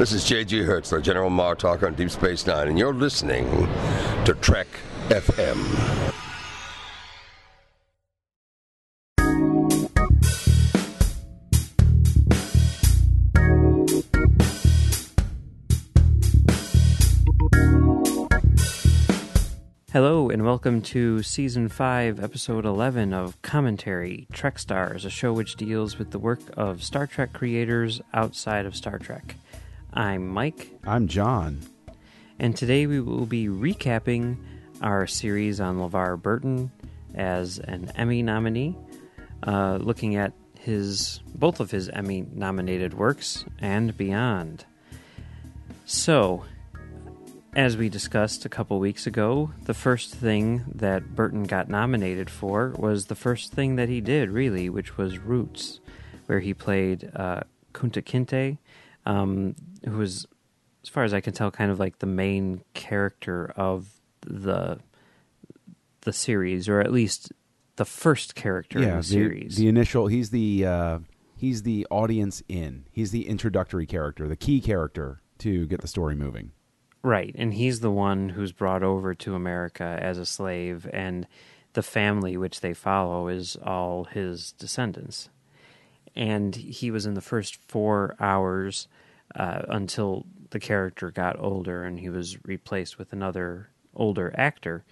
This is J.G. Hertzler, General Martok on Deep Space Nine, and you're listening to Trek FM. Hello, and welcome to Season 5, Episode 11 of Commentary Trek Stars, a show which deals with the work of Star Trek creators outside of Star Trek. I'm Mike, I'm John. and today we will be recapping our series on LeVar Burton as an Emmy nominee, uh, looking at his both of his Emmy nominated works and beyond. So, as we discussed a couple weeks ago, the first thing that Burton got nominated for was the first thing that he did, really, which was Roots, where he played uh, Kunta Kinte, um, who was, as far as I can tell, kind of like the main character of the the series, or at least the first character in the the, series. the initial. He's the uh, he's the audience in. He's the introductory character, the key character to get the story moving. Right, and he's the one who's brought over to America as a slave, and the family which they follow is all his descendants. And he was in the first four hours uh, until the character got older, and he was replaced with another older actor.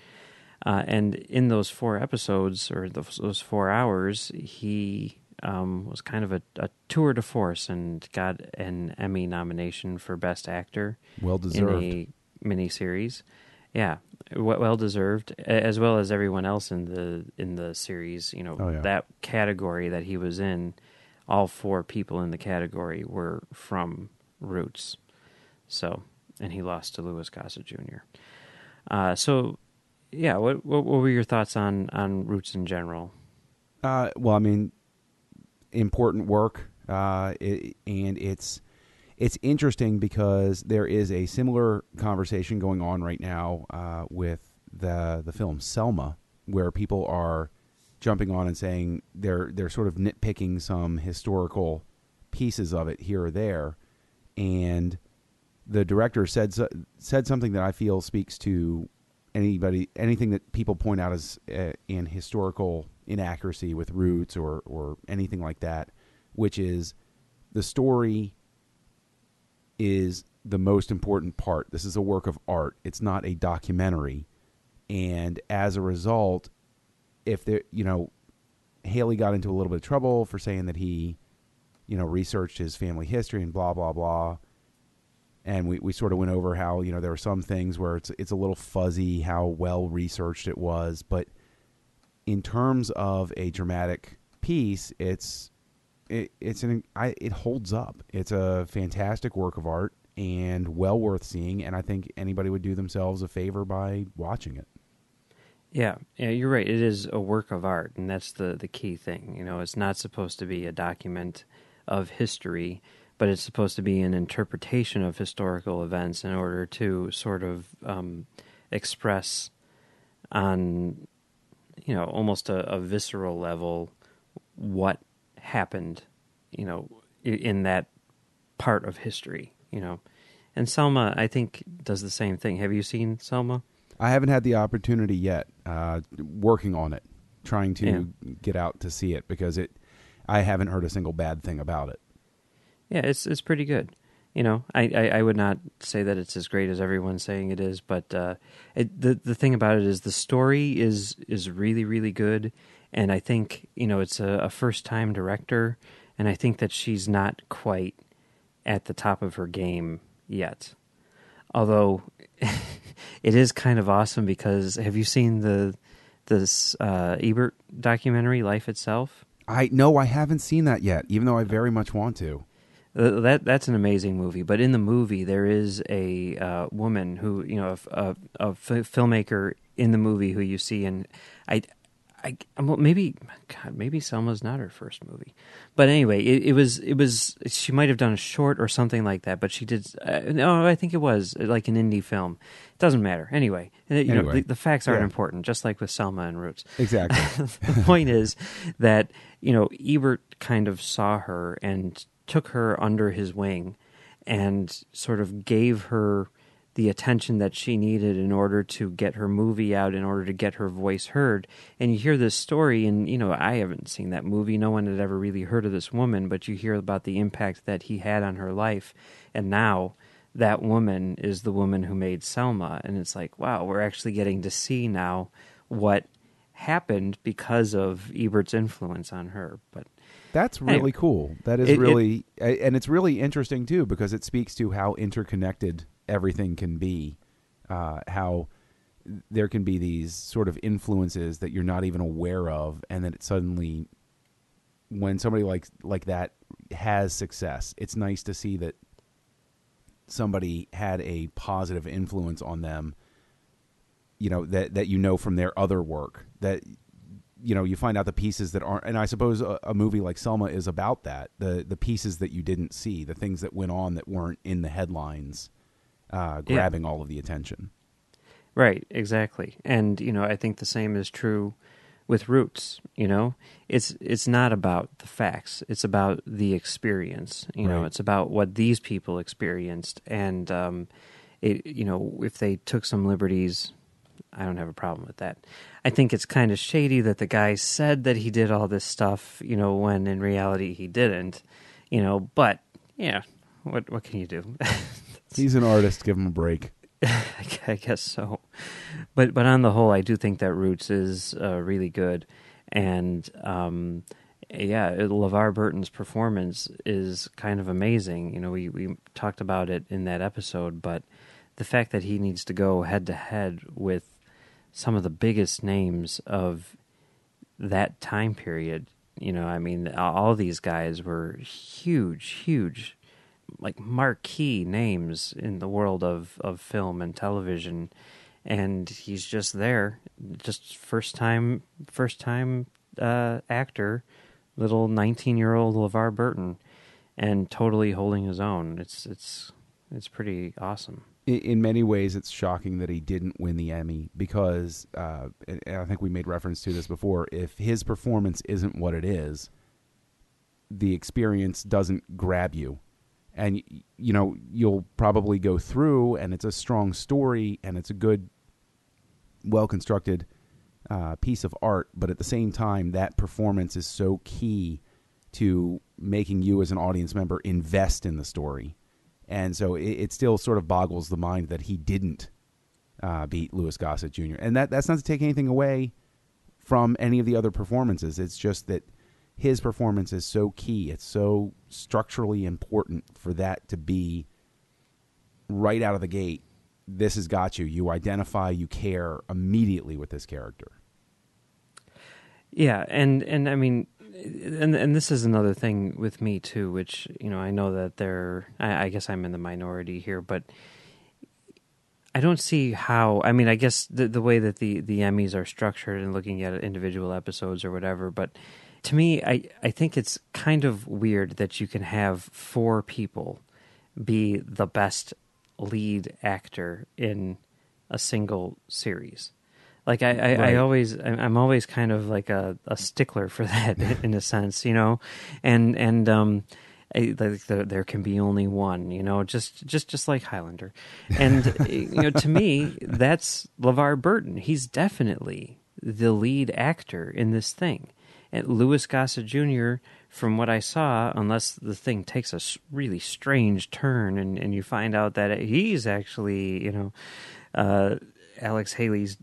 Uh, and in those four episodes, or those, those four hours, he um, was kind of a, a tour de force and got an Emmy nomination for Best Actor Well deserved. in a miniseries. Yeah, well deserved, as well as everyone else in the in the series. You know Oh, yeah. that category that he was in. All four people in the category were from Roots. So, and he lost to Louis Gossett Jr. Uh, so, yeah, what, what what were your thoughts on on Roots in general? Uh, well, I mean, important work, uh, it, and it's it's interesting because there is a similar conversation going on right now uh, with the the film Selma, where people are jumping on and saying they're they're sort of nitpicking some historical pieces of it here or there, and the director said said something that I feel speaks to anybody anything that people point out as uh, an historical inaccuracy with roots or or anything like that, which is the story is the most important part. This is a work of art. It's not a documentary, and as a result, if there you know Haley got into a little bit of trouble for saying that he you know researched his family history and blah blah blah and we, we sort of went over how you know there were some things where it's it's a little fuzzy how well researched it was, but in terms of a dramatic piece, it's it, it's an I, it holds up. It's a fantastic work of art and well worth seeing, and I think anybody would do themselves a favor by watching it. Yeah, yeah, you're right. It is a work of art, and that's the the key thing. You know, it's not supposed to be a document of history, but it's supposed to be an interpretation of historical events in order to sort of um, express on, you know, almost a, a visceral level what happened, you know, in that part of history. You know, and Selma, I think, does the same thing. Have you seen Selma? I haven't had the opportunity yet. Uh, working on it, trying to get out to see it because it. I haven't heard a single bad thing about it. Yeah, it's it's pretty good. You know, I, I, I would not say that it's as great as everyone's saying it is, but uh, it, the the thing about it is the story is is really really good, and I think you know it's a, a first time director, and I think that she's not quite at the top of her game yet. Although it is kind of awesome because have you seen the this uh, Ebert documentary Life Itself? I no, I haven't seen that yet, even though I very much want to. Uh, That that's an amazing movie. But in the movie, there is a uh, woman who you know a, a, a f- filmmaker in the movie who you see, and I, I well, maybe God, maybe Selma's not her first movie, but anyway, it, it was it was she might have done a short or something like that. But she did uh, no, I think it was uh, like an indie film. It doesn't matter anyway. You know the, the facts aren't Yeah. important, just like with Selma and Roots Exactly. the point is that you know Ebert kind of saw her and took her under his wing and sort of gave her the attention that she needed in order to get her movie out, in order to get her voice heard. And you hear this story, and you know, I haven't seen that movie. No one had ever really heard of this woman, but you hear about the impact that he had on her life. And now that woman is the woman who made Selma. And it's like, wow, we're actually getting to see now what happened because of Ebert's influence on her. But that's really anyway, cool. That is it, really, it, and it's really interesting too because it speaks to how interconnected everything can be, uh, how there can be these sort of influences that you're not even aware of, and then it suddenly, when somebody like like that has success, it's nice to see that somebody had a positive influence on them. You know that that you know from their other work that you know you find out the pieces that aren't and i suppose a, a, movie like selma is about that the the pieces that you didn't see the things that went on that weren't in the headlines uh, grabbing yeah. all of the attention. Right, exactly. And you know, I think the same is true with Roots. You know, it's it's not about the facts; it's about the experience. You right. know, it's about what these people experienced, and um, it. You know, if they took some liberties, I don't have a problem with that. I think it's kind of shady that the guy said that he did all this stuff. You know, when in reality he didn't. You know, but yeah, what what can you do? He's an artist. Give him a break. I guess so, but but on the whole, I do think that Roots is uh, really good, and um, yeah, LeVar Burton's performance is kind of amazing. You know, we we talked about it in that episode, but the fact that he needs to go head to head with some of the biggest names of that time period. You know, I mean, all these guys were huge, huge like marquee names in the world of, of film and television. And he's just there just first time first time uh, actor little 19 year old LeVar Burton and totally holding his own. It's it's it's pretty awesome. In, in many ways it's shocking that he didn't win the Emmy because uh, I think we made reference to this before if his performance isn't what it is the experience doesn't grab you and you know you'll probably go through and it's a strong story and it's a good well constructed uh, piece of art but at the same time that performance is so key to making you as an audience member invest in the story and so it, it still sort of boggles the mind that he didn't uh, beat Louis Gossett Jr. and that that's not to take anything away from any of the other performances it's just that his performance is so key. It's so structurally important for that to be right out of the gate. This has got you. You identify, you care immediately with this character. Yeah, and and I mean, and and this is another thing with me too, which you know I know that they're. I, I guess I'm in the minority here, but I don't see how. I mean, I guess the the way that the the Emmys are structured and looking at individual episodes or whatever, but to me, I, I think it's kind of weird that you can have four people be the best lead actor in a single series. Like I, I, right. I always, I'm always kind of like a, a stickler for that in a sense, you know, and and um, I, like the, there can be only one, you know, just just just like Highlander, and you know, to me, that's LeVar Burton. He's definitely the lead actor in this thing and Louis Gossett Jr., from what I saw, unless the thing takes a really strange turn and, and you find out that he's actually, you know, uh, Alex Haley's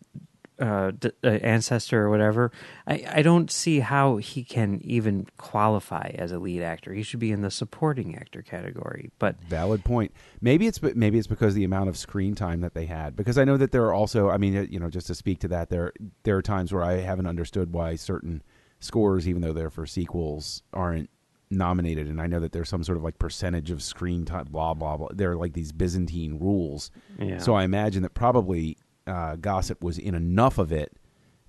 uh, d- uh, ancestor or whatever, I, I don't see how he can even qualify as a lead actor. He should be in the supporting actor category. But valid point. Maybe it's maybe it's because of the amount of screen time that they had. Because I know that there are also. I mean, you know, just to speak to that, there there are times where I haven't understood why certain scores, even though they're for sequels, aren't nominated. And I know that there's some sort of like percentage of screen time, blah blah blah. They're like these Byzantine rules. Yeah. So I imagine that probably uh, Gossett was in enough of it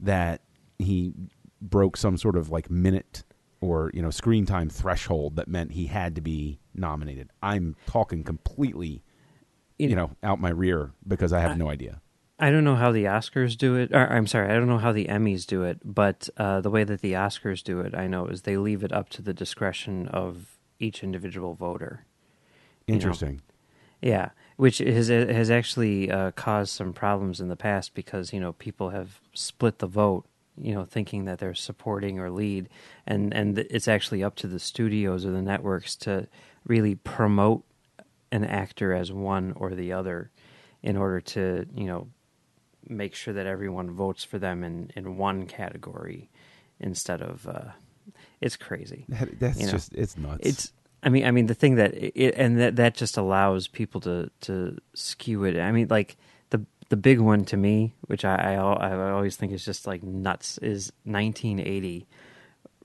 that he broke some sort of like minute or you know screen time threshold that meant he had to be nominated. I'm talking completely, you know, out my rear because I have I, no idea. I don't know how the Oscars do it. Or, I'm sorry, I don't know how the Emmys do it, but uh, the way that the Oscars do it, I know, is they leave it up to the discretion of each individual voter. Interesting. Yeah, which has has actually uh, caused some problems in the past because you know people have split the vote, you know, thinking that they're supporting or lead, and and it's actually up to the studios or the networks to really promote an actor as one or the other, in order to you know make sure that everyone votes for them in in one category instead of. Uh, it's crazy. That, that's You know, just it's nuts. It's I mean I mean the thing that it, and that that just allows people to to skew it. I mean like the the big one to me, which I I, I always think is just like nuts, is 1980.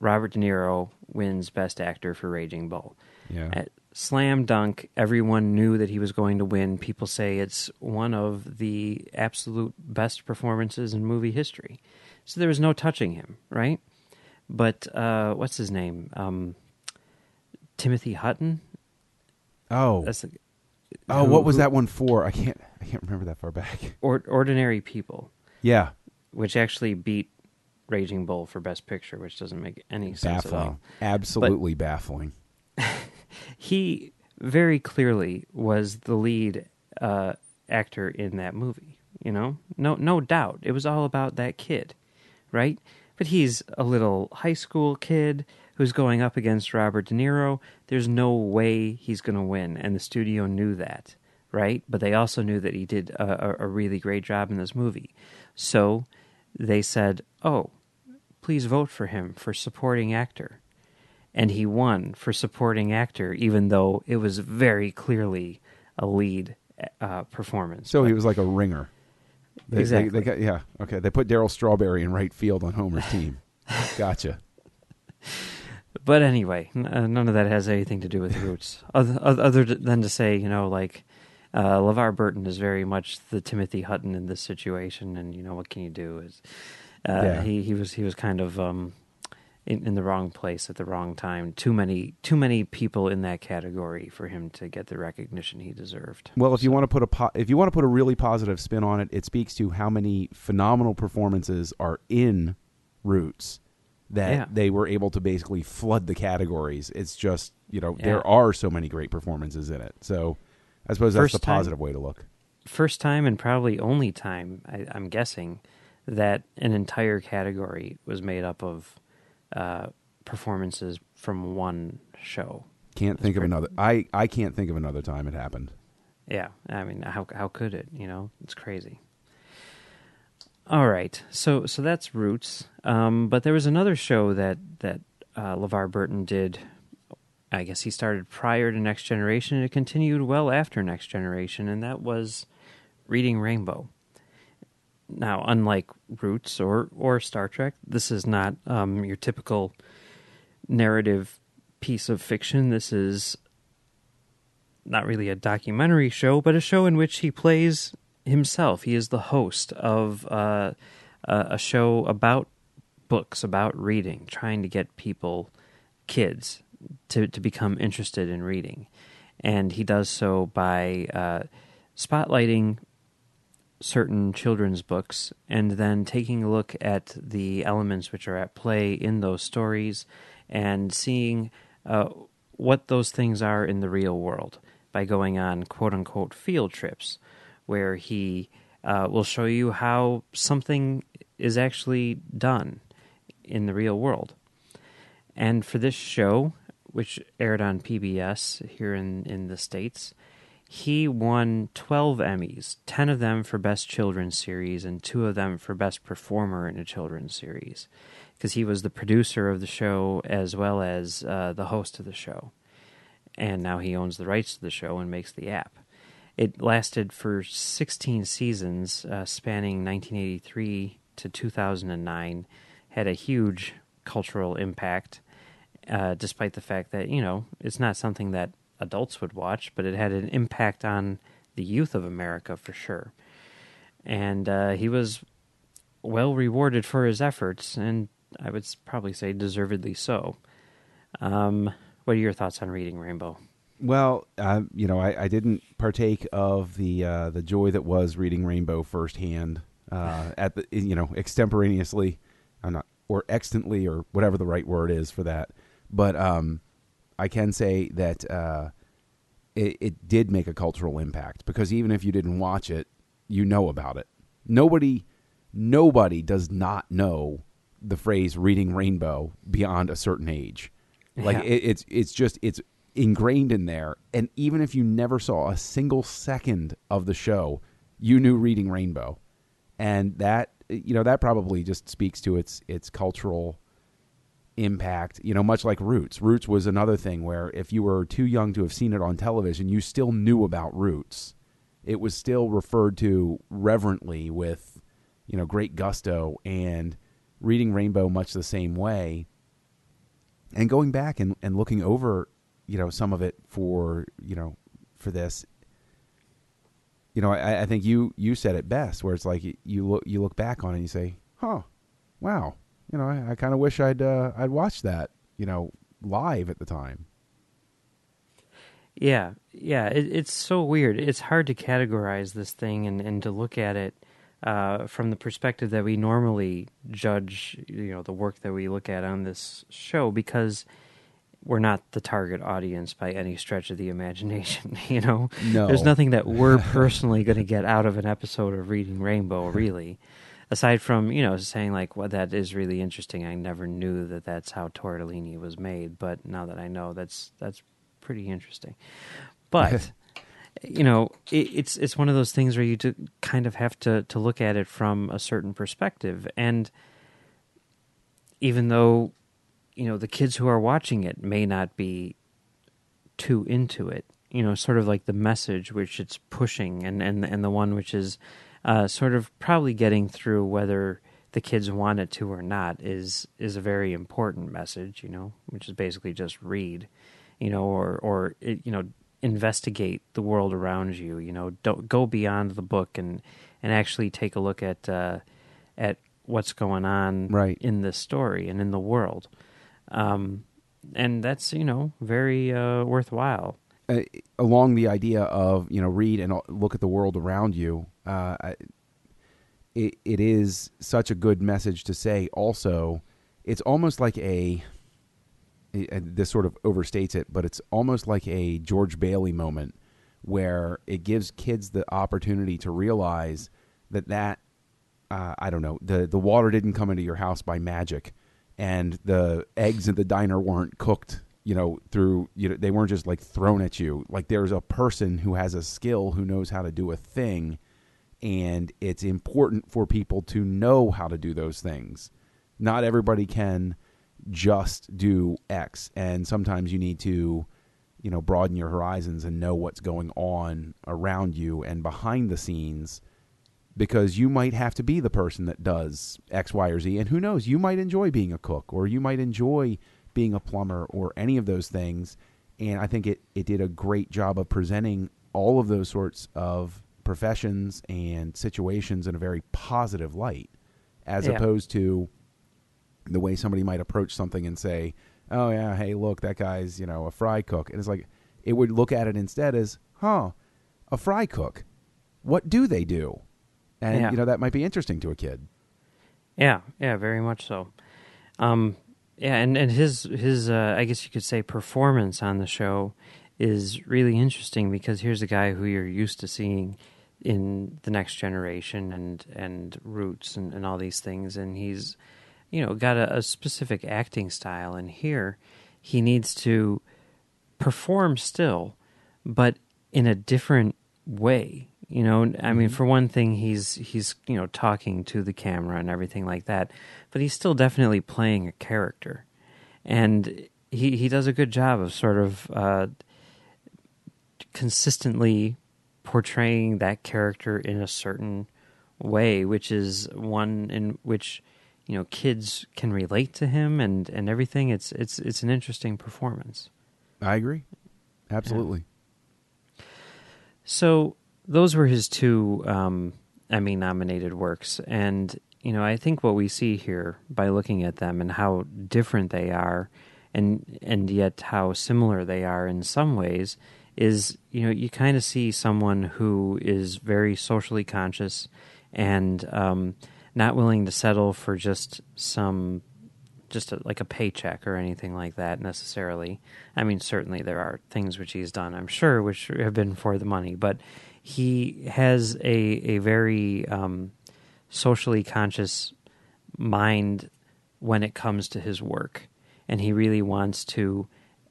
Robert De Niro wins Best Actor for Raging Bull. yeah. At slam dunk, everyone knew that he was going to win. People say it's one of the absolute best performances in movie history. So there was no touching him, right? But uh, what's his name? Um, Timothy Hutton. oh, That's the, oh, who- what was who- that one for? I can't I can't remember that far back. Or, Ordinary People, Yeah, which actually beat Raging Bull for Best Picture, which doesn't make any sense at all. baffling, absolutely baffling. he very clearly was the lead uh, actor in that movie. You know, no, no doubt, it was all about that kid, right? But he's a little high school kid who's going up against Robert De Niro. There's no way he's going to win, and the studio knew that, right? But they also knew that he did a, a, a really great job in this movie, so they said, "Oh, please vote for him for supporting actor." And he won for supporting actor, even though it was very clearly a lead uh, performance. So But- he was like a ringer. They, Exactly. They, they got, yeah. Okay. They put Darryl Strawberry in right field on Homer's team. Gotcha. But anyway, n- uh, none of that has anything to do with Roots, other, other than to say, you know, like uh, LeVar Burton is very much the Timothy Hutton in this situation, and you know what can you do? Is uh, Yeah. he he was he was kind of um, in, in the wrong place at the wrong time. Too many too many people in that category for him to get the recognition he deserved. Well, if you want to put a po- if you want to put a really positive spin on it, it speaks to how many phenomenal performances are in Roots that Yeah. they were able to basically flood the categories. It's just you know Yeah. there are so many great performances in it. So I suppose that's First the time- positive way to look. first time and probably only time I, I'm guessing that an entire category was made up of uh, performances from one show. Can't think of another. I I can't think of another time it happened. Yeah, I mean, how how could it? You know, it's crazy. All right, so so that's Roots. Um, but there was another show that that uh, LeVar Burton did. I guess he started prior to Next Generation, and it continued well after Next Generation, and that was Reading Rainbow. Now, unlike Roots or or Star Trek, this is not um, your typical narrative piece of fiction. This is not really a documentary show, but a show in which he plays himself. He is the host of uh, a show about books, about reading, trying to get people, kids, to, to become interested in reading. And he does so by uh, spotlighting certain children's books and then taking a look at the elements which are at play in those stories and seeing uh, what those things are in the real world by going on quote unquote field trips where he uh, will show you how something is actually done in the real world. And for this show, which aired on PBS here in, in the States, he won 12 Emmys, 10 of them for Best Children's Series, and two of them for Best Performer in a Children's Series. Because he was the producer of the show as well as uh, the host of the show. And now he owns the rights to the show and makes the app. It lasted for 16 seasons, uh, spanning 1983 to 2009, had a huge cultural impact, uh, despite the fact that, you know, it's not something that adults would watch, but it had an impact on the youth of America for sure. And uh, he was well rewarded for his efforts, and I would probably say deservedly so. Um, what are your thoughts on reading Rainbow? Well, uh, you know, I, I didn't partake of the uh, the joy that was reading Rainbow firsthand uh, at the you know extemporaneously, I'm not or extantly or whatever the right word is for that. But um, I can say that uh, it, it did make a cultural impact because even if you didn't watch it, you know about it. Nobody, nobody does not know the phrase "reading rainbow" beyond a certain age. Like Yeah. it, it's it's just it's ingrained in there. And even if you never saw a single second of the show, you knew "Reading Rainbow," and that you know that probably just speaks to its its cultural impact. You know, much like Roots. Roots was another thing where if you were too young to have seen it on television, you still knew about Roots. It was still referred to reverently with, you know, great gusto and reading Rainbow much the same way. And going back and, and looking over, you know, some of it for, you know, for this, you know, I, I think you you said it best, where it's like you, you look you look back on it and you say, "Huh, wow, you know, I, I kind of wish I'd uh, I'd watched that, you know, live at the time." Yeah, yeah, it, it's so weird. It's hard to categorize this thing and, and to look at it uh, from the perspective that we normally judge, you know, the work that we look at on this show because we're not the target audience by any stretch of the imagination. You know, No. there's nothing that we're personally going to get out of an episode of Reading Rainbow, really. Aside from you know saying like, "Well, that is really interesting." I never knew that that's how tortellini was made, but now that I know, that's that's pretty interesting. But you know, it, it's it's one of those things where you do kind of have to to look at it from a certain perspective, and even though you know the kids who are watching it may not be too into it, you know, sort of like the message which it's pushing, and and and the one which is uh, sort of probably getting through whether the kids want it to or not is is a very important message, you know, which is basically just read, you know, or or it, you know investigate the world around you, you know, don't go beyond the book and and actually take a look at uh, at what's going on Right. in this story and in the world. Um, and that's you know very uh, worthwhile. Uh, along the idea of you know read and look at the world around you uh, it, it is such a good message to say also it's almost like a this sort of overstates it but it's almost like a george bailey moment where it gives kids the opportunity to realize that that uh, I don't know the the water didn't come into your house by magic, and the eggs at the diner weren't cooked. You know, through you know they weren't just like thrown at you. Like there's a person who has a skill who knows how to do a thing, and it's important for people to know how to do those things. Not everybody can just do X, and sometimes you need to you know broaden your horizons and know what's going on around you and behind the scenes because you might have to be the person that does X, Y, or Z. And who knows, you might enjoy being a cook or you might enjoy being a plumber or any of those things. And I think it, it did a great job of presenting all of those sorts of professions and situations in a very positive light, as Yeah. opposed to the way somebody might approach something and say, "Oh yeah, hey, look, that guy's you know a fry cook," and it's like it would look at it instead as, "Huh, a fry cook. What do they do?" And Yeah. you know that might be interesting to a kid. Yeah, yeah, very much so. Um, yeah, and, and his his uh, I guess you could say performance on the show is really interesting because here's a guy who you're used to seeing in the next generation and and roots and, and all these things. And he's you know got a, a specific acting style. And here he needs to perform still but in a different way you know i mean for one thing he's he's you know talking to the camera and everything like that but he's still definitely playing a character. And he he does a good job of sort of uh consistently portraying that character in a certain way which is one in which you know kids can relate to him and and everything. It's it's it's an interesting performance. I agree, absolutely. So those were his two um, Emmy nominated works, and you know I think what we see here by looking at them and how different they are, and and yet how similar they are in some ways, is you know you kind of see someone who is very socially conscious and um, not willing to settle for just some just a, like a paycheck or anything like that necessarily. I mean, certainly there are things which he's done, I'm sure, which have been for the money, but he has a a very um, socially conscious mind when it comes to his work, and he really wants to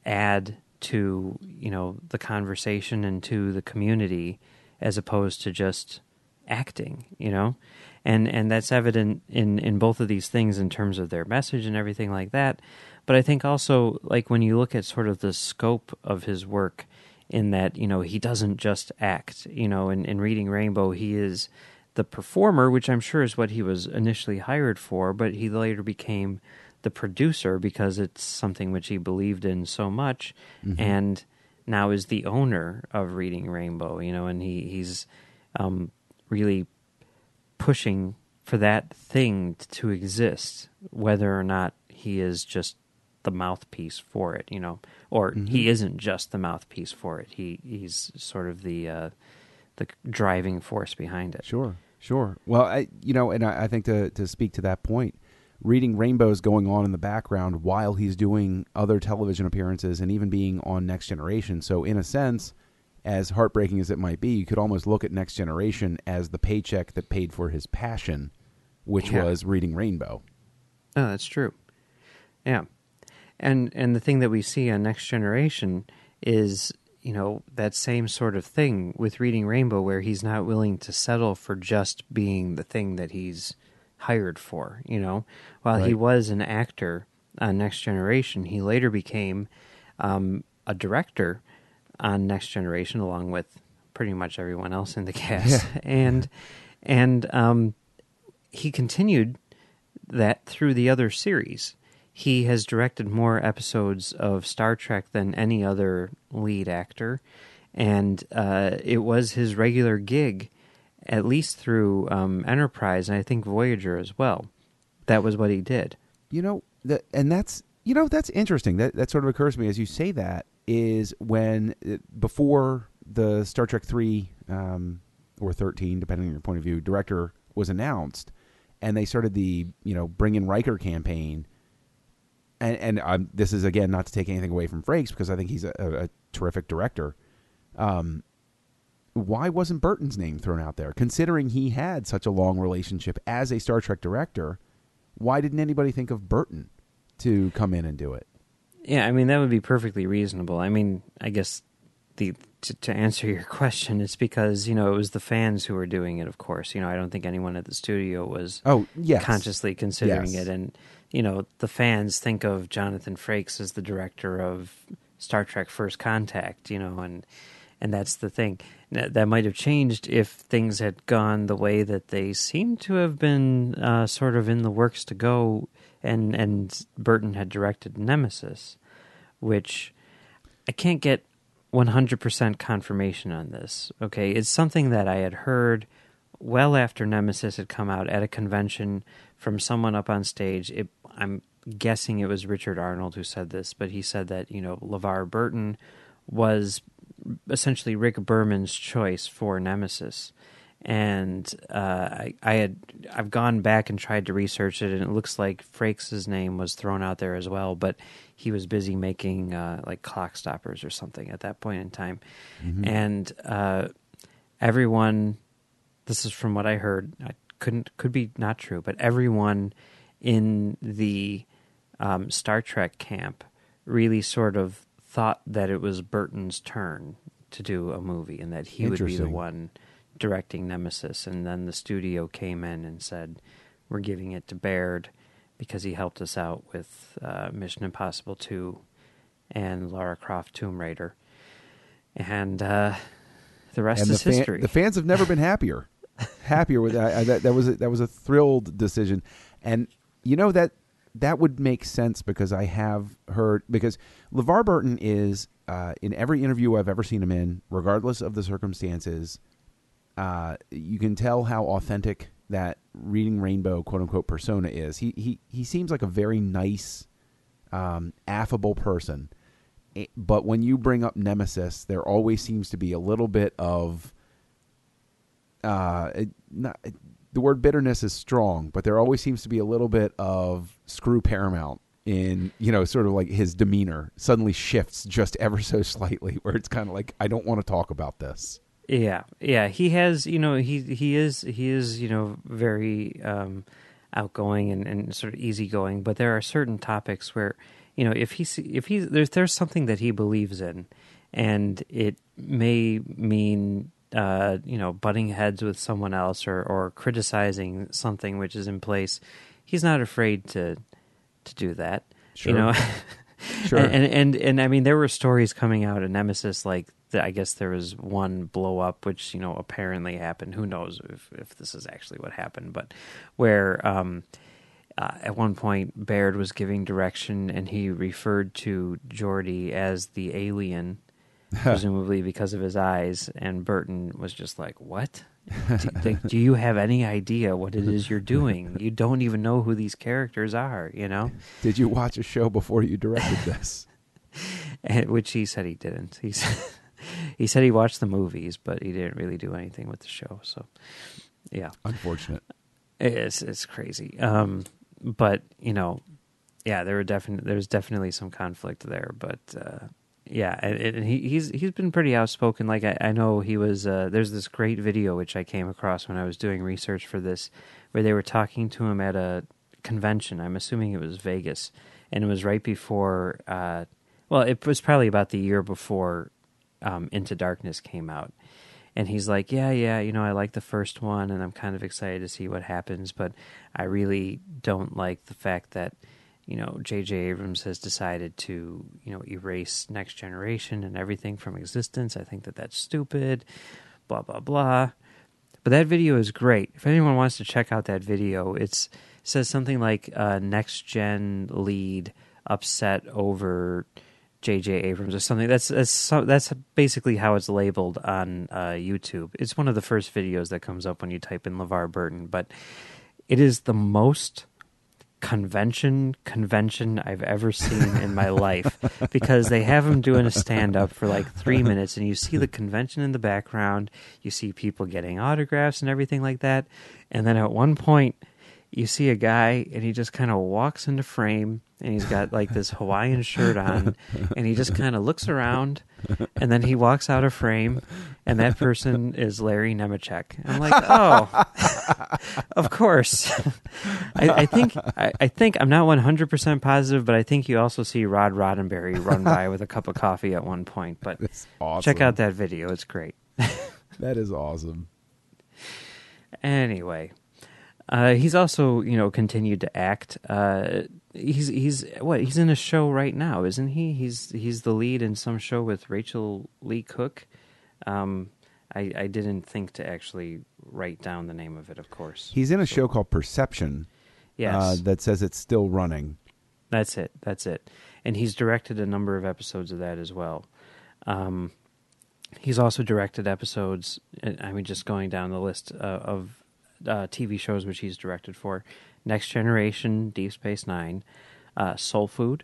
add to you know the conversation and to the community as opposed to just acting you know? And and that's evident in in both of these things in terms of their message and everything like that. But i think also like when you look at sort of the scope of his work in that you know he doesn't just act you know in, in reading rainbow he is the performer which i'm sure is what he was initially hired for but he later became the producer because it's something which he believed in so much Mm-hmm. and now is the owner of reading rainbow you know and he he's um, really pushing for that thing to exist whether or not he is just the mouthpiece for it you know or Mm-hmm. he isn't just the mouthpiece for it he he's sort of the uh, the driving force behind it Sure, sure. Well, I, you know, and I, I think to to speak to that point, reading Rainbow's going on in the background while he's doing other television appearances and even being on Next Generation. So, in a sense, as heartbreaking as it might be, you could almost look at Next Generation as the paycheck that paid for his passion, which Yeah. was reading Rainbow. Oh, that's true. Yeah, and and the thing that we see on Next Generation is you know that same sort of thing with reading Rainbow, where he's not willing to settle for just being the thing that he's hired for. You know, while he was an actor on Next Generation, he later became um, a director on Next Generation, along with pretty much everyone else in the cast, and and um, he continued that through the other series. He has directed more episodes of Star Trek than any other lead actor, and uh, it was his regular gig, at least through um, Enterprise and I think Voyager as well. That was what he did. You know, that, and that's you know that's interesting. That that sort of occurs to me as you say that is when uh, before the Star Trek three um, or thirteen, depending on your point of view, director was announced, and they started the you know bring in Riker campaign. And, and um, this is again not to take anything away from Frakes because I think he's a, a, a terrific director. Um, why wasn't Burton's name thrown out there? Considering he had such a long relationship as a Star Trek director, why didn't anybody think of Burton to come in and do it? Yeah, I mean that would be perfectly reasonable. I mean, I guess the to, to answer your question, it's because you know it was the fans who were doing it. Of course, you know I don't think anyone at the studio was Oh, yes. consciously considering Yes. it, and you know the fans think of Jonathan Frakes as the director of Star Trek: First Contact, you know, and and that's the thing that might have changed if things had gone the way that they seem to have been uh, sort of in the works to go, and and Burton had directed Nemesis, which I can't get 100% confirmation on this. Okay, it's something that I had heard well after Nemesis had come out at a convention from someone up on stage. It, I'm guessing it was Richard Arnold who said this, but he said that, you know, LeVar Burton was essentially Rick Berman's choice for Nemesis. And uh, I, I had I've gone back and tried to research it, and it looks like Frakes' name was thrown out there as well. But he was busy making uh, like Clockstoppers or something at that point in time, and uh, everyone. This is from what I heard. I couldn't could be not true, but everyone in the um, Star Trek camp really sort of thought that it was Burton's turn to do a movie and that he would be the one directing Nemesis. And then the studio came in and said, We're giving it to Baird because he helped us out with uh, Mission Impossible 2 and Lara Croft Tomb Raider. And uh, the rest and the, is fan- history. the fans have never been happier. happier with I, that. That was a, that was a thrilled decision, and you know that that would make sense because I have heard because LeVar Burton is uh, in every interview I've ever seen him in, regardless of the circumstances. Uh, you can tell how authentic that reading Rainbow quote unquote persona is. He he he seems like a very nice, um, affable person. Eh, But when you bring up Nemesis, there always seems to be a little bit of uh, not, the word bitterness is strong, but there always seems to be a little bit of screw Paramount in you know sort of like his demeanor suddenly shifts just ever so slightly where it's kind of like I don't want to talk about this. Yeah, yeah, he has. You know, he he is he is you know very um, outgoing and, and sort of easygoing. But there are certain topics where you know if he if he there's there's something that he believes in, and it may mean uh, you know butting heads with someone else or or criticizing something which is in place. He's not afraid to to do that. Sure. You know. Sure. and, and and and I mean, there were stories coming out of Nemesis like that. I guess there was one blow up, which you know apparently happened. Who knows if if this is actually what happened? But where um, uh, at one point Baird was giving direction, and he referred to Geordi as the alien, presumably because of his eyes, and Burton was just like, "What?" do, like, do you have any idea what it is you're doing? You don't even know who these characters are, you know? Did you watch a show before you directed this? And, which he said he didn't. He said, he said he watched the movies, but he didn't really do anything with the show. So, yeah, Unfortunate. it's it's crazy. Um, but you know, yeah, there were definitely there's definitely some conflict there, but uh, yeah, and, and he, he's he's been pretty outspoken. Like I, I know he was. Uh, there's this great video which I came across when I was doing research for this, where they were talking to him at a convention. I'm assuming it was Vegas, and it was right before. Uh, well, it was probably about the year before um, Into Darkness came out. And he's like, Yeah, yeah, you know, I like the first one and I'm kind of excited to see what happens, but I really don't like the fact that, you know, J.J. Abrams has decided to, you know, erase Next Generation and everything from existence. I think that that's stupid, blah, blah, blah. But that video is great. If anyone wants to check out that video, it's it says something like uh, Next Gen lead upset over J.J. Abrams or something. That's that's that's basically how it's labeled on uh, YouTube. It's one of the first videos that comes up when you type in LeVar Burton, but it is the most convention convention I've ever seen in my life because they have him doing a stand up for like 3 minutes and you see the convention in the background, you see people getting autographs and everything like that, and then at one point you see a guy and he just kind of walks into frame and he's got like this Hawaiian shirt on and he just kind of looks around and then he walks out of frame and that person is Larry Nemecek. I'm like, oh, of course. I, I think I, I think I'm not 100 percent positive, but I think you also see Rod Roddenberry run by with a cup of coffee at one point. But awesome. check out that video; it's great. That is awesome. Anyway, uh, he's also you know continued to act. Uh, he's he's what he's in a show right now, isn't he? He's he's the lead in some show with Rachael Leigh Cook. Um, I, I didn't think to actually write down the name of it. Of course, He's in a show called Perception yes, uh, that says it's still running. that's it. That's it. And he's directed a number of episodes of that as well. Um, he's also directed episodes. uh, I mean, just going down the list uh, of uh, TV shows which he's directed for: Next Generation, Deep Space Nine, uh, Soul Food,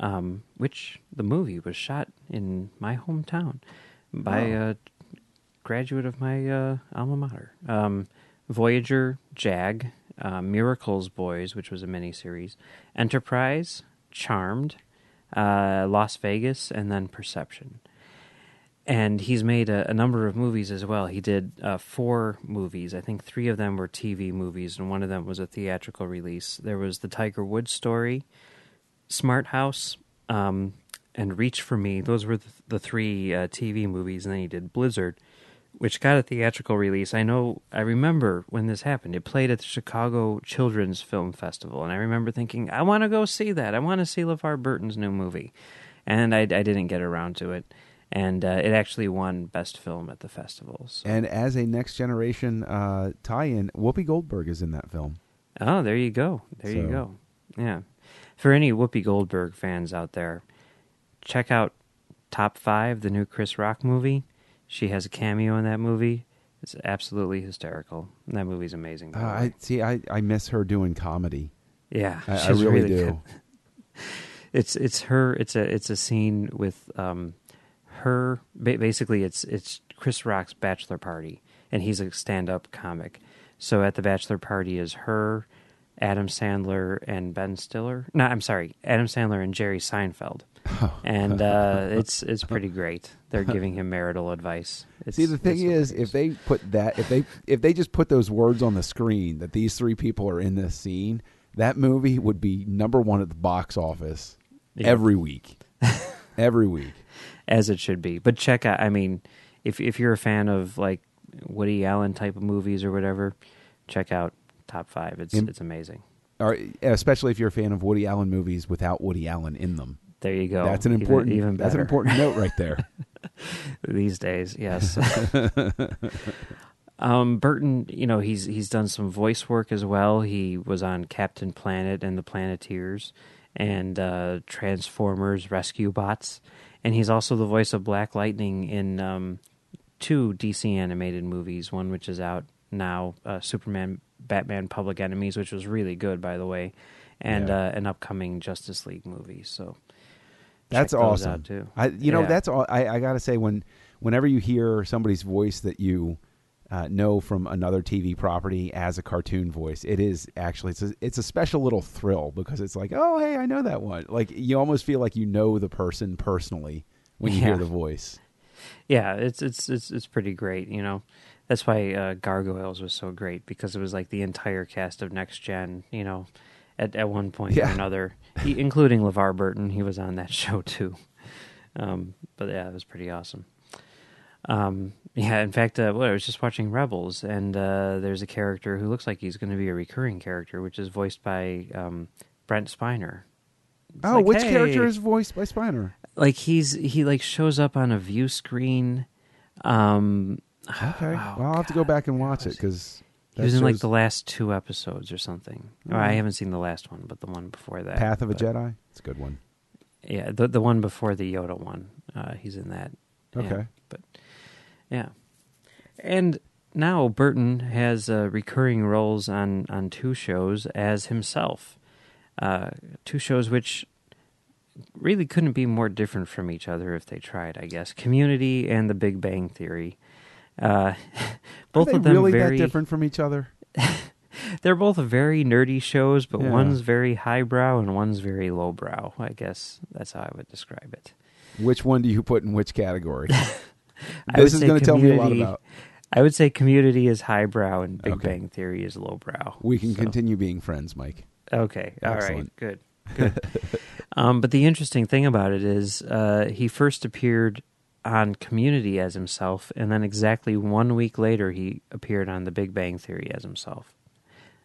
um, which the movie was shot in my hometown by Oh. a graduate of my uh, alma mater. Um, Voyager, Jag, uh, Miracles Boys, which was a miniseries, Enterprise, Charmed, uh, Las Vegas, and then Perception. And he's made a, a number of movies as well. He did uh, four movies. I think three of them were TV movies, and one of them was a theatrical release. There was the Tiger Woods story, Smart House, um, and Reach for Me. Those were the, the three uh, TV movies. And then he did Blizzard, which got a theatrical release. I know, I remember when this happened. It played at the Chicago Children's Film Festival, and I remember thinking, I want to go see that. I want to see LeVar Burton's new movie. And I, I didn't get around to it. And uh, it actually won Best Film at the festival. So. And as a next generation uh, tie-in, Whoopi Goldberg is in that film. Oh, there you go. There you go. Yeah. For any Whoopi Goldberg fans out there, check out Top 5, the new Chris Rock movie. She has a cameo in that movie. It's absolutely hysterical. That movie's amazing. Uh, I see. I, I miss her doing comedy. yeah, I, I she's really, do. It's it's her. It's a it's a scene with um her. Basically, it's it's Chris Rock's bachelor party, and he's a stand up comic. So at the bachelor party is her Adam Sandler and Ben Stiller. No, I'm sorry, Adam Sandler and Jerry Seinfeld. and uh, it's it's pretty great. They're giving him marital advice. It's, See, the thing is, hilarious. if they put that, if they if they just put those words on the screen that these three people are in this scene, that movie would be number one at the box office Yeah. every week. every week. As it should be. But check out. I mean, if if you're a fan of like Woody Allen type of movies or whatever, check out Top Five. It's it's amazing. Or especially if you're a fan of Woody Allen movies without Woody Allen in them. There you go. That's an important even, that's an important note right there. these days. Yes. um, Burton, you know, he's he's done some voice work as well. He was on Captain Planet and the Planeteers and uh, Transformers Rescue Bots, and he's also the voice of Black Lightning in um, two DC animated movies. One which is out now, uh, Superman, Batman, Public Enemies, which was really good, by the way, and Yeah. uh, an upcoming Justice League movie. So. That's awesome. too. I, you know, Yeah. that's all. I, I got to say, when whenever you hear somebody's voice that you uh, know from another TV property as a cartoon voice, it is actually it's a, it's a special little thrill because it's like, oh, hey, I know that one. Like you almost feel like you know the person personally when you Yeah. hear the voice. Yeah, it's it's it's it's pretty great. You know, that's why uh, Gargoyles was so great because it was like the entire cast of Next Gen. You know, at at one point Yeah. or another, he, including LeVar Burton. He was on that show too. Um, but yeah, it was pretty awesome. Um, yeah, in fact, uh, well, I was just watching Rebels, and uh, there's a character who looks like he's going to be a recurring character, which is voiced by um, Brent Spiner. It's oh, like, which hey, character is voiced by Spiner? like he's he like shows up on a view screen. Um, Okay, oh, well, I'll have to go back and watch it because He was in like the last two episodes or something. Or I Mm. haven't seen the last one, but the one before that. Path of a Jedi. It's a good one. Yeah, the the one before the Yoda one. Uh, he's in that. Yeah, Okay. but yeah, and now Burton has uh, recurring roles on on two shows as himself. Uh, two shows which really couldn't be more different from each other if they tried. I guess Community and The Big Bang Theory. Uh, both Are they of them really very that different from each other? they're both very nerdy shows, but Yeah. one's very highbrow and one's very lowbrow. I guess that's how I would describe it. Which one do you put in which category? This is going to tell me a lot about. I would say Community is highbrow and Big Okay. Bang Theory is lowbrow. We can So- continue being friends, Mike. Okay, all right, Excellent. good, good. um, but the interesting thing about it is, uh, he first appeared on Community as himself, and then exactly one week later, he appeared on The Big Bang Theory as himself.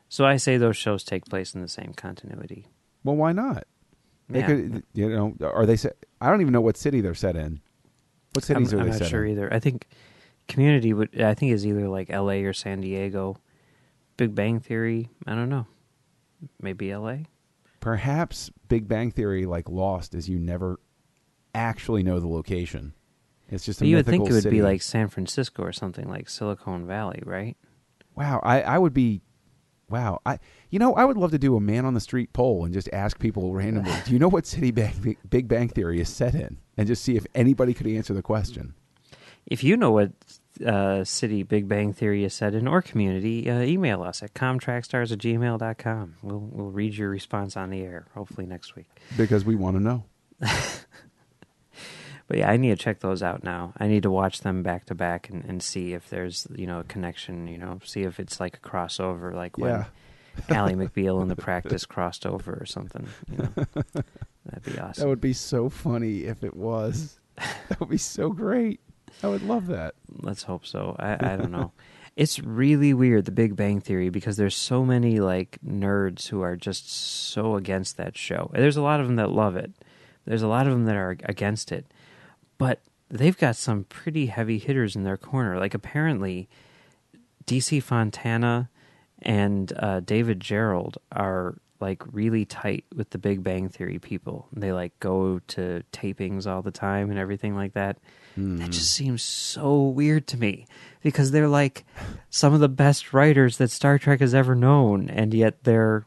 So I say those shows take place in the same continuity. Well, why not? They Yeah. could, you know, are they set? I don't even know what city they're set in. What cities I'm, are I'm they not set sure in? either. I think Community would. I think is either like L.A. or San Diego. Big Bang Theory. I don't know. Maybe L.A. Perhaps Big Bang Theory, like Lost, is you never actually know the location. It's just you would think it would city. be like San Francisco or something like Silicon Valley, right? wow. I, I would be, wow. I you know I would love to do a man on the street poll and just ask people randomly, do you know what city Bang, Big Bang Theory is set in, and just see if anybody could answer the question. If you know what uh, city Big Bang Theory is set in or community, uh, email us at comtrackstars at gmail.com. We'll, we'll read your response on the air, hopefully next week. Because we want to know. But yeah, I need to check those out now. I need to watch them back to back and, and see if there's, you know, a connection, you know, see if it's like a crossover, like when Yeah. Ally McBeal and the practice crossed over or something. You know, that'd be awesome. That would be so funny if it was. That would be so great. I would love that. Let's hope so. I, I don't know. it's really weird, the Big Bang Theory, because there's so many like nerds who are just so against that show. There's a lot of them that love it. There's a lot of them that are against it, but they've got some pretty heavy hitters in their corner. Like apparently, DC Fontana and uh, David Gerrold are like really tight with the Big Bang Theory people. They like go to tapings all the time and everything like that. That just seems so weird to me because they're like some of the best writers that Star Trek has ever known, and yet they're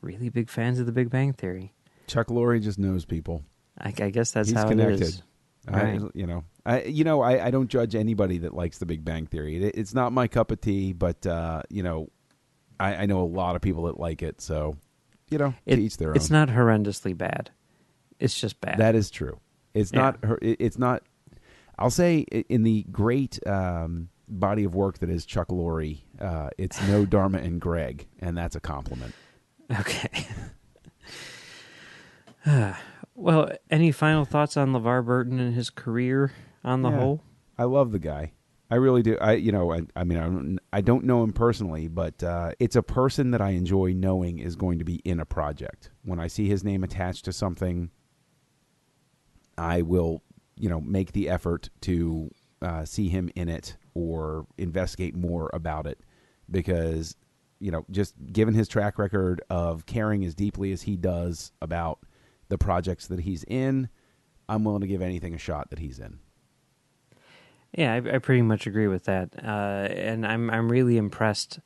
really big fans of the Big Bang Theory. Chuck Lorre just knows people. I, I guess that's He's how connected. it is. I, Right. you know, I you know I, I don't judge anybody that likes The Big Bang Theory. It, it's not my cup of tea, but uh, you know, I, I know a lot of people that like it. So, you know, It- to each their own. It's not horrendously bad. It's just bad. That is true. It's Yeah. not. her- It's not. I'll say in the great um, body of work that is Chuck Lorre, uh, it's no Dharma and Greg, and that's a compliment. Okay. Well, any final thoughts on LeVar Burton and his career on the Yeah. whole? I love the guy. I really do. I you know I, I mean I don't, I don't know him personally, but uh, it's a person that I enjoy knowing is going to be in a project. When I see his name attached to something, I will you know make the effort to uh, see him in it or investigate more about it because you know just given his track record of caring as deeply as he does about the projects that he's in, I'm willing to give anything a shot that he's in. Yeah, I, I pretty much agree with that, uh, and I'm I'm really impressed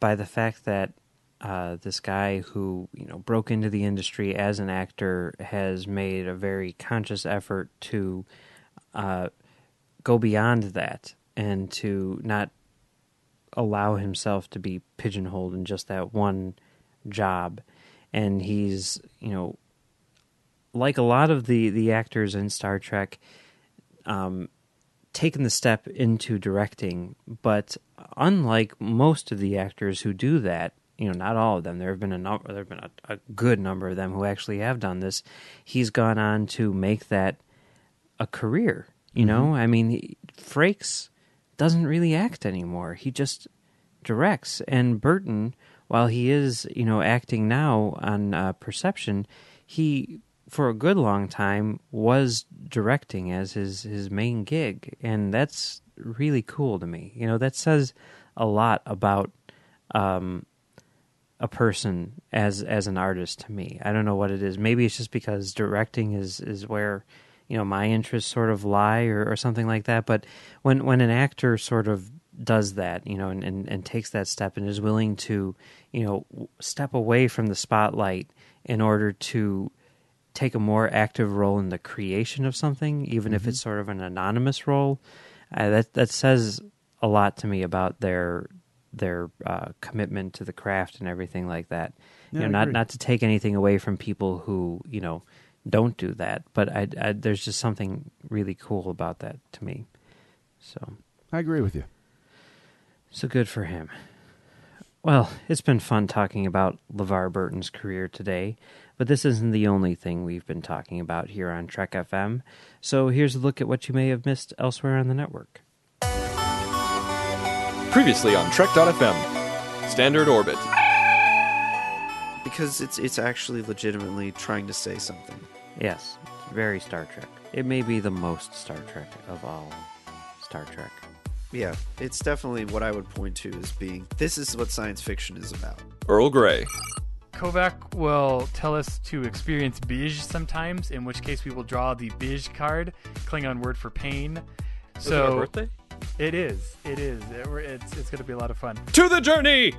by the fact that uh, this guy who you know broke into the industry as an actor has made a very conscious effort to uh, go beyond that and to not allow himself to be pigeonholed in just that one job, and he's you know like a lot of the the actors in Star Trek. Um, taken the step into directing, but unlike most of the actors who do that, you know, not all of them. There have been a number. There have been a, a good number of them who actually have done this. He's gone on to make that a career. You know, I mean, he- Frakes doesn't really act anymore. He just directs. And Burton, while he is, you know, acting now on uh, Perception, he for a good long time was directing as his his main gig, and that's really cool to me. You know, that says a lot about um, a person as as an artist to me. I don't know what it is. Maybe it's just because directing is is where you know my interests sort of lie or, or something like that. But when when an actor sort of does that, you know, and, and, and takes that step and is willing to, you know, step away from the spotlight in order to take a more active role in the creation of something, even if it's sort of an anonymous role, uh, that that says a lot to me about their their uh, commitment to the craft and everything like that. Yeah, you know, not not to take anything away from people who you know don't do that, but I, I, there's just something really cool about that to me. So I agree with you. so good for him. Well, it's been fun talking about LeVar Burton's career today, but this isn't the only thing we've been talking about here on Trek FM. So here's a look at what you may have missed elsewhere on the network. Previously on Trek.fm. Standard Orbit. because it's it's actually legitimately trying to say something. Yes, very Star Trek. It may be the most Star Trek of all Star Trek. Yeah, it's definitely what I would point to as being this is what science fiction is about. Earl Grey. Kovac will tell us to experience Bij sometimes, in which case we will draw the Bij card, Klingon word for pain. So birthday? it is, it is. It- it's it's going to be a lot of fun. To the journey!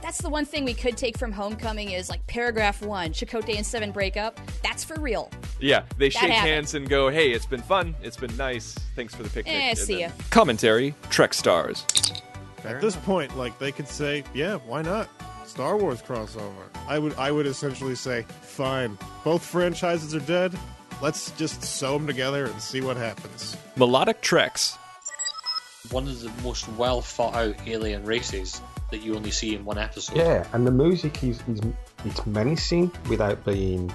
That's the one thing we could take from Homecoming is like paragraph one, Chakotay and Seven break up. That's for real. Yeah, they That shake happened. hands and go, hey, it's been fun. It's been nice. Thanks for the picnic. Eh, And see ya. Commentary Trek Stars. At this point, like they could say, yeah, why not? Star Wars crossover. I would I would essentially say, fine. Both franchises are dead. Let's just sew them together and see what happens. Melodic Treks. one of the most well thought out alien races that you only see in one episode. Yeah, and the music is, is it's menacing without being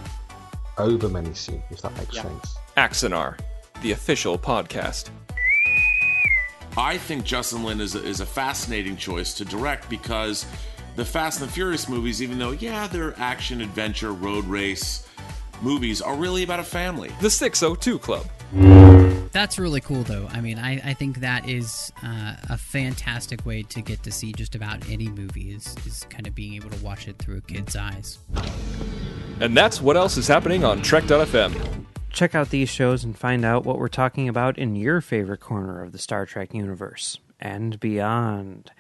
over menacing, if that makes Yeah. sense. Axanar, the official podcast. I think Justin Lin is a, is a fascinating choice to direct because the Fast and the Furious movies, even though, yeah, they're action, adventure, road race movies, are really about a family. The 602 Club. That's really cool, though. I mean, I, I think that is uh, a fantastic way to get to see just about any movie is, is kind of being able to watch it through a kid's eyes. And that's what else is happening on Trek.fm. Check out these shows and find out what we're talking about in your favorite corner of the Star Trek universe and beyond.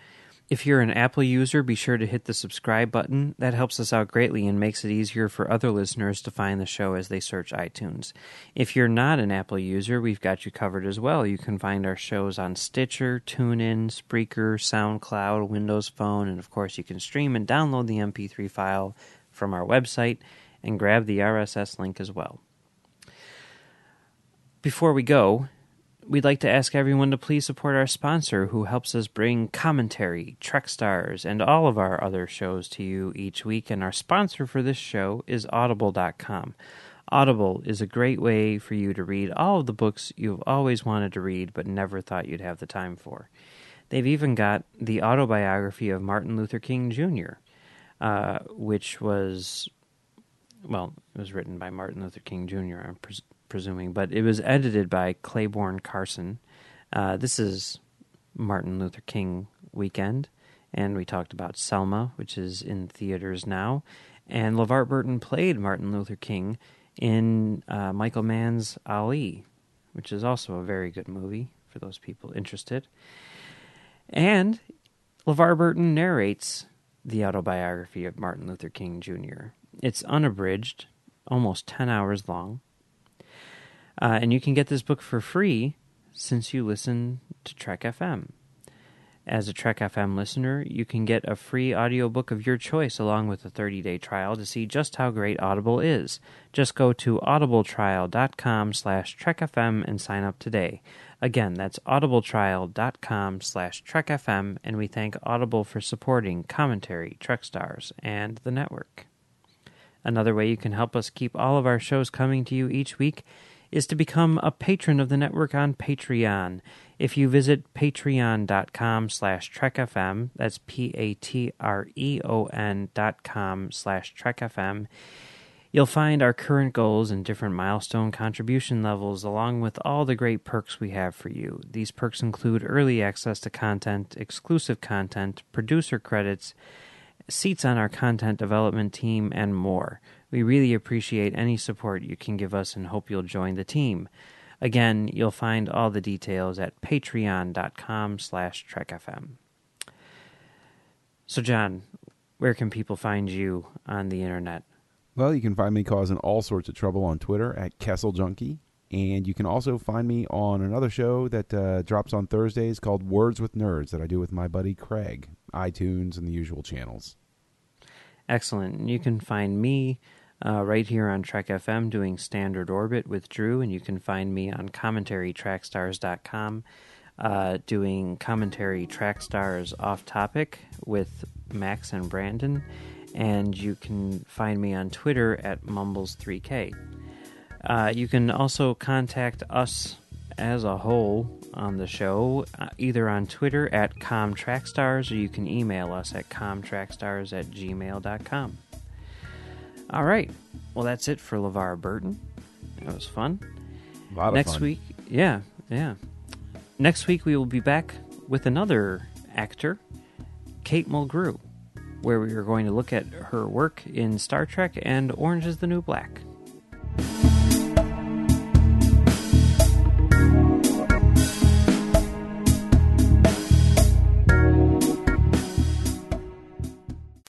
If you're an Apple user, be sure to hit the subscribe button. That helps us out greatly and makes it easier for other listeners to find the show as they search iTunes. If you're not an Apple user, we've got you covered as well. You can find our shows on Stitcher, TuneIn, Spreaker, SoundCloud, Windows Phone, and of course, you can stream and download the MP3 file from our website and grab the RSS link as well. Before we go, we'd like to ask everyone to please support our sponsor who helps us bring commentary, Trek Stars, and all of our other shows to you each week. And our sponsor for this show is Audible.com. Audible is a great way for you to read all of the books you've always wanted to read but never thought you'd have the time for. They've even got the autobiography of Martin Luther King Jr., uh, which was, well, it was written by Martin Luther King Jr., I'm presuming, but it was edited by Clayborne Carson. Uh, this is Martin Luther King weekend, and we talked about Selma, which is in theaters now. And LeVar Burton played Martin Luther King in uh, Michael Mann's Ali, which is also a very good movie for those people interested. And LeVar Burton narrates the autobiography of Martin Luther King Jr. It's unabridged, almost 10 hours long. Uh, and you can get this book for free since you listen to Trek FM. As a Trek FM listener, you can get a free audiobook of your choice along with a 30-day trial to see just how great Audible is. Just go to audibletrial.com slash trekfm and sign up today. Again, that's audibletrial.com slash trekfm, and we thank Audible for supporting commentary, Trek Stars, and the network. Another way you can help us keep all of our shows coming to you each week is to become a patron of the network on Patreon. If you visit patreon.com slash trekfm, that's P-A-T-R-E-O-N dot com slash trekfm, you'll find our current goals and different milestone contribution levels along with all the great perks we have for you. These perks include early access to content, exclusive content, producer credits, seats on our content development team, and more. We really appreciate any support you can give us and hope you'll join the team. Again, you'll find all the details at patreon.com slash trekfm. So, John, where can people find you on the internet? Well, you can find me causing all sorts of trouble on Twitter at Kessel Junkie. And you can also find me on another show that uh, drops on Thursdays called Words with Nerds that I do with my buddy Craig, iTunes and the usual channels. Excellent. You can find me uh, right here on Trek FM doing Standard Orbit with Drew, and you can find me on commentarytrackstars.com uh, doing commentary track stars off topic with Max and Brandon. And you can find me on Twitter at Mumbles3K. Uh, you can also contact us as a whole on the show, uh, either on Twitter at ComTrackStars or you can email us at ComTrackStars at gmail.com. All right. Well, that's it for LeVar Burton. That was fun. A lot of Next fun. week, yeah, yeah. Next week, we will be back with another actor, Kate Mulgrew, where we are going to look at her work in Star Trek and Orange is the New Black.